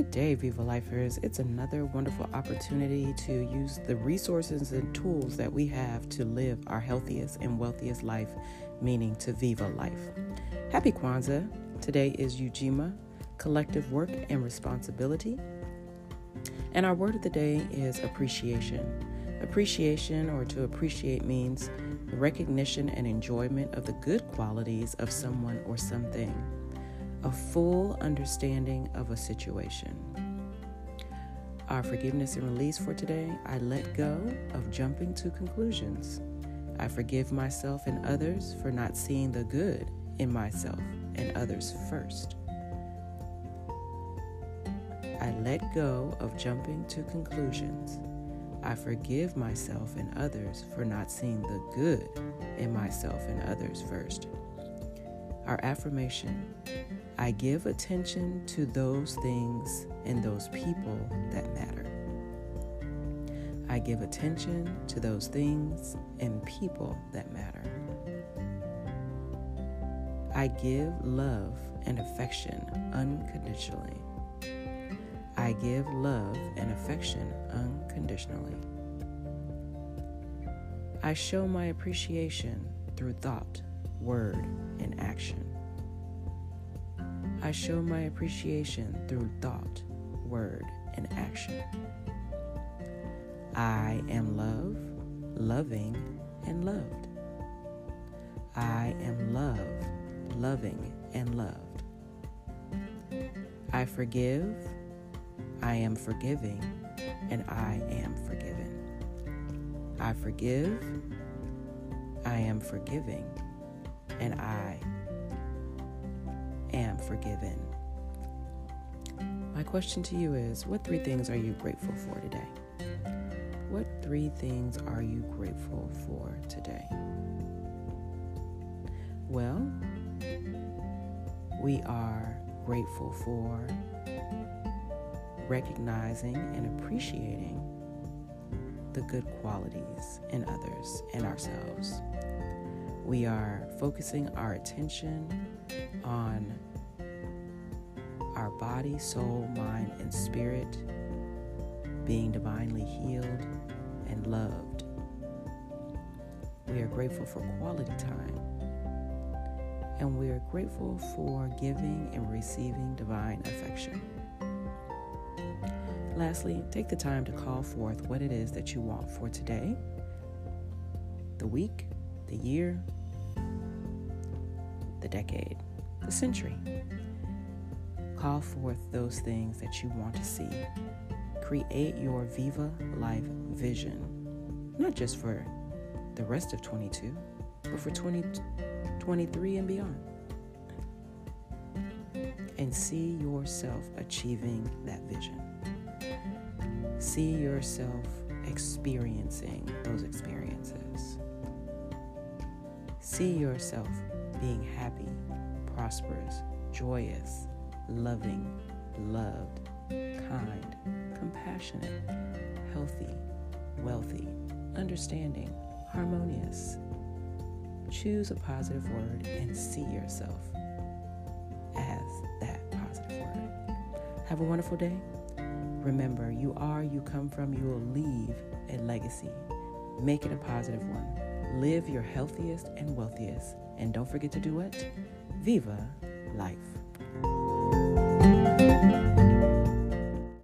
Good day, Viva Lifers. It's another wonderful opportunity to use the resources and tools that we have to live our healthiest and wealthiest life, meaning to Viva Life. Happy Kwanzaa. Today is Ujima, collective work and responsibility. And our word of the day is appreciation. Appreciation, or to appreciate, means the recognition and enjoyment of the good qualities of someone or something a full understanding of a situation. Our forgiveness and release for today I let go of jumping to conclusions. I forgive myself and others for not seeing the good in myself and others first. I let go of jumping to conclusions. I forgive myself and others for not seeing the good in myself and others first. Our affirmation I give attention to those things and those people that matter. I give attention to those things and people that matter. I give love and affection unconditionally. I give love and affection unconditionally. I show my appreciation through thought, word, and action. I show my appreciation through thought, word, and action. I am love, loving, and loved. I am love, loving, and loved. I forgive, I am forgiving, and I am forgiven. I forgive, I am forgiving, and I am forgiven. My question to you is what three things are you grateful for today? What three things are you grateful for today? Well, we are grateful for recognizing and appreciating the good qualities in others and ourselves. We are focusing our attention on our body, soul, mind, and spirit being divinely healed and loved. We are grateful for quality time. And we are grateful for giving and receiving divine affection. Lastly, take the time to call forth what it is that you want for today, the week, the year, the decade, the century. Call forth those things that you want to see. Create your Viva Life vision, not just for the rest of 22, but for 2023 and beyond. And see yourself achieving that vision. See yourself experiencing those experiences. See yourself being happy, prosperous, joyous, loving, loved, kind, compassionate, healthy, wealthy, understanding, harmonious. Choose a positive word and see yourself as that positive word. Have a wonderful day. Remember, you are, you come from, you will leave a legacy. Make it a positive one. Live your healthiest and wealthiest. And don't forget to do it. Viva life.